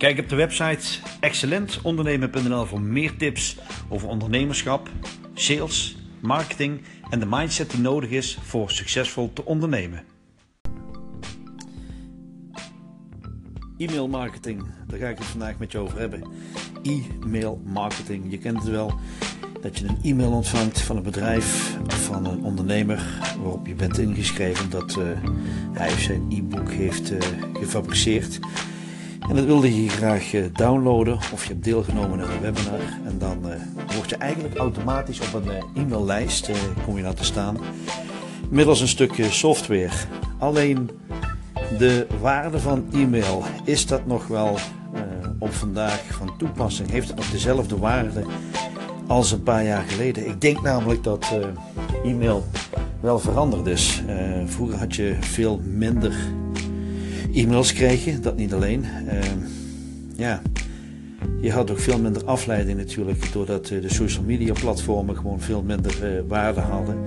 Kijk op de website excellentondernemen.nl voor meer tips over ondernemerschap, sales, marketing en de mindset die nodig is voor succesvol te ondernemen. E-mail marketing, daar ga ik het vandaag met je over hebben. E-mail marketing, je kent het wel. Dat je een e-mail ontvangt van een bedrijf of van een ondernemer waarop je bent ingeschreven dat uh, hij zijn e-book heeft uh, gefabriceerd. En dat wilde je graag uh, downloaden of je hebt deelgenomen aan een webinar. En dan word je eigenlijk automatisch op een e-maillijst, kom je nou te staan, middels een stukje software. Alleen de waarde van e-mail, is dat nog wel op vandaag van toepassing? Heeft het nog dezelfde waarde als een paar jaar geleden. Ik denk namelijk dat e-mail wel veranderd is. Vroeger had je veel minder e-mails kregen, dat niet alleen. Uh, ja, je had ook veel minder afleiding natuurlijk, doordat de social media platformen gewoon veel minder waarde hadden.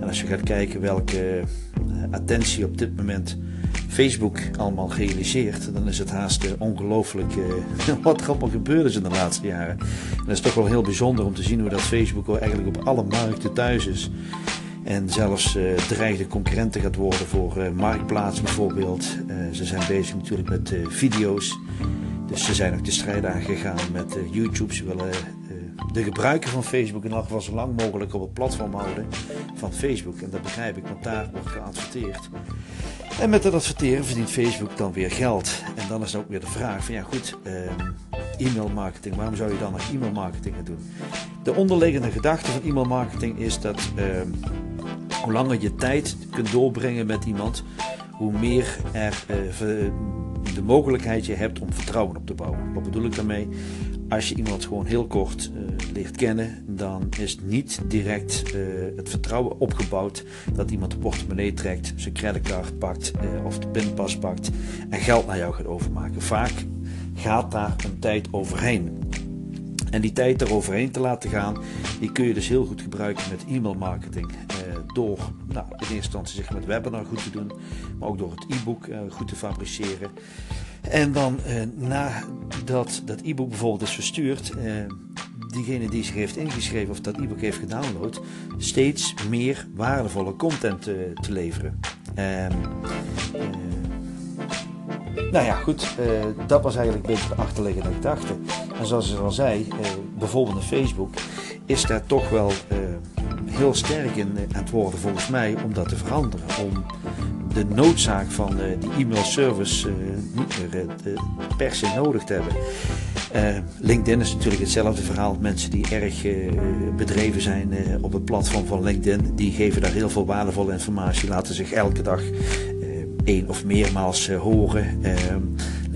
En als je gaat kijken welke attentie op dit moment Facebook allemaal realiseert, dan is het haast ongelooflijk wat er allemaal gebeurd is in de laatste jaren. En dat is toch wel heel bijzonder om te zien hoe dat Facebook eigenlijk op alle markten thuis is. En zelfs uh, dreigde concurrenten gaat worden voor uh, Marktplaats bijvoorbeeld. ze zijn bezig natuurlijk met video's. Dus ze zijn ook de strijd aangegaan met YouTube. Ze willen de gebruiker van Facebook in geval zo lang mogelijk op het platform houden van Facebook. En dat begrijp ik, want daar wordt geadverteerd. En met dat adverteren verdient Facebook dan weer geld. En dan is ook weer de vraag van ja goed, ehm, e-mail marketing, waarom zou je dan nog e-mail marketing gaan doen? De onderliggende gedachte van e-mail marketing is dat ehm, hoe langer je tijd kunt doorbrengen met iemand, hoe meer er uh, de mogelijkheid je hebt om vertrouwen op te bouwen. Wat bedoel ik daarmee? Als je iemand gewoon heel kort uh, leert kennen, dan is niet direct uh, het vertrouwen opgebouwd dat iemand de portemonnee trekt, zijn creditcard pakt of de pinpas pakt en geld naar jou gaat overmaken. Vaak gaat daar een tijd overheen. En die tijd eroverheen te laten gaan, die kun je dus heel goed gebruiken met e-mail marketing. Door nou, in eerste instantie zeg, met webinar goed te doen, maar ook door het e-book goed te fabriceren. En dan eh, nadat dat e-book bijvoorbeeld is verstuurd, eh, diegene die zich heeft ingeschreven of dat e-book heeft gedownload, steeds meer waardevolle content te, te leveren. Ehm, eh, nou ja, goed, dat was eigenlijk een beetje de achterliggende gedachte. En zoals ik al zei, bijvoorbeeld in Facebook, is daar toch wel heel sterk in aan het worden volgens mij om dat te veranderen. Om de noodzaak van uh, die e-mail service uh, niet meer per se nodig te hebben. LinkedIn is natuurlijk hetzelfde verhaal. Mensen die erg bedreven zijn op het platform van LinkedIn, die geven daar heel veel waardevolle informatie, laten zich elke dag één of meermaals horen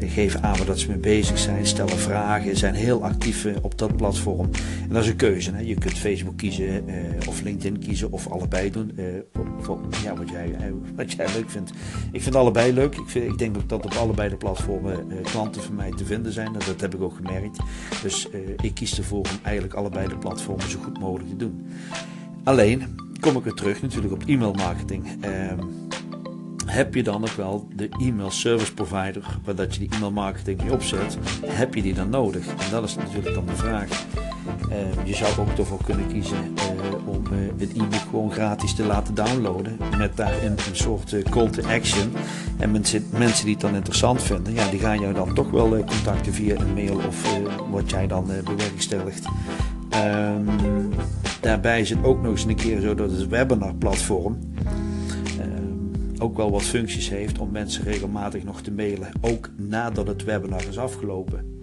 geven aan waar dat ze mee bezig zijn, stellen vragen, zijn heel actief eh, op dat platform. En dat is een keuze. Hè. Je kunt Facebook kiezen eh, of LinkedIn kiezen of allebei doen. Eh, ja, wat, jij, wat jij leuk vindt. Ik vind allebei leuk. Ik, vind, ik denk ook dat op allebei de platformen klanten van mij te vinden zijn. Dat heb ik ook gemerkt. Dus ik kies ervoor om eigenlijk allebei de platformen zo goed mogelijk te doen. Alleen kom ik weer terug natuurlijk op e-mail marketing. Heb je dan nog wel de e-mail service provider waar dat je die e-mail marketing mee opzet, heb je die dan nodig? En dat is natuurlijk dan de vraag. Uh, je zou ook ervoor kunnen kiezen uh, om uh, het e-book gewoon gratis te laten downloaden. Met daarin een soort call to action. En mensen, mensen die het dan interessant vinden, ja, die gaan jou dan toch wel contacten via een mail of wat jij dan bewerkstelligt. Um, daarbij is het ook nog eens een keer zo dat het webinar platform ook wel wat functies heeft om mensen regelmatig nog te mailen, ook nadat het webinar is afgelopen.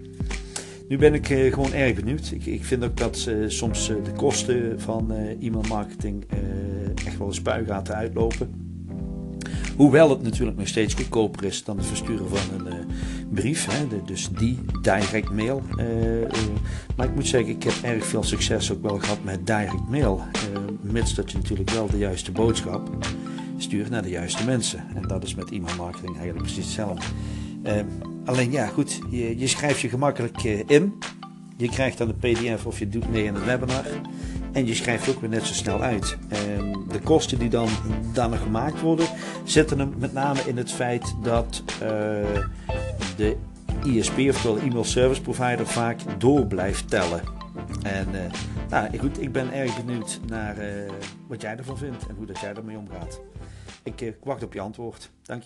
Nu ben ik eh, gewoon erg benieuwd. Ik, ik vind ook dat uh, soms uh, de kosten van e-mail marketing echt wel een spuigaten uitlopen. Hoewel het natuurlijk nog steeds goedkoper is dan het versturen van een brief, hè, dus die direct mail. maar ik moet zeggen, ik heb erg veel succes ook wel gehad met direct mail. mits dat je natuurlijk wel de juiste boodschap stuurt naar de juiste mensen. En dat is met e-mail marketing eigenlijk precies hetzelfde. Uh, alleen ja, goed, je, je schrijft je gemakkelijk uh, in. Je krijgt dan de PDF of je doet mee in het webinar. En je schrijft ook weer net zo snel uit. De kosten die dan daarna gemaakt worden, zitten hem met name in het feit dat eh, de ISP, oftewel e-mail service provider, vaak door blijft tellen. En nou, goed, ik ben erg benieuwd naar wat jij ervan vindt en hoe dat jij ermee omgaat. Ik uh, wacht op je antwoord. Dank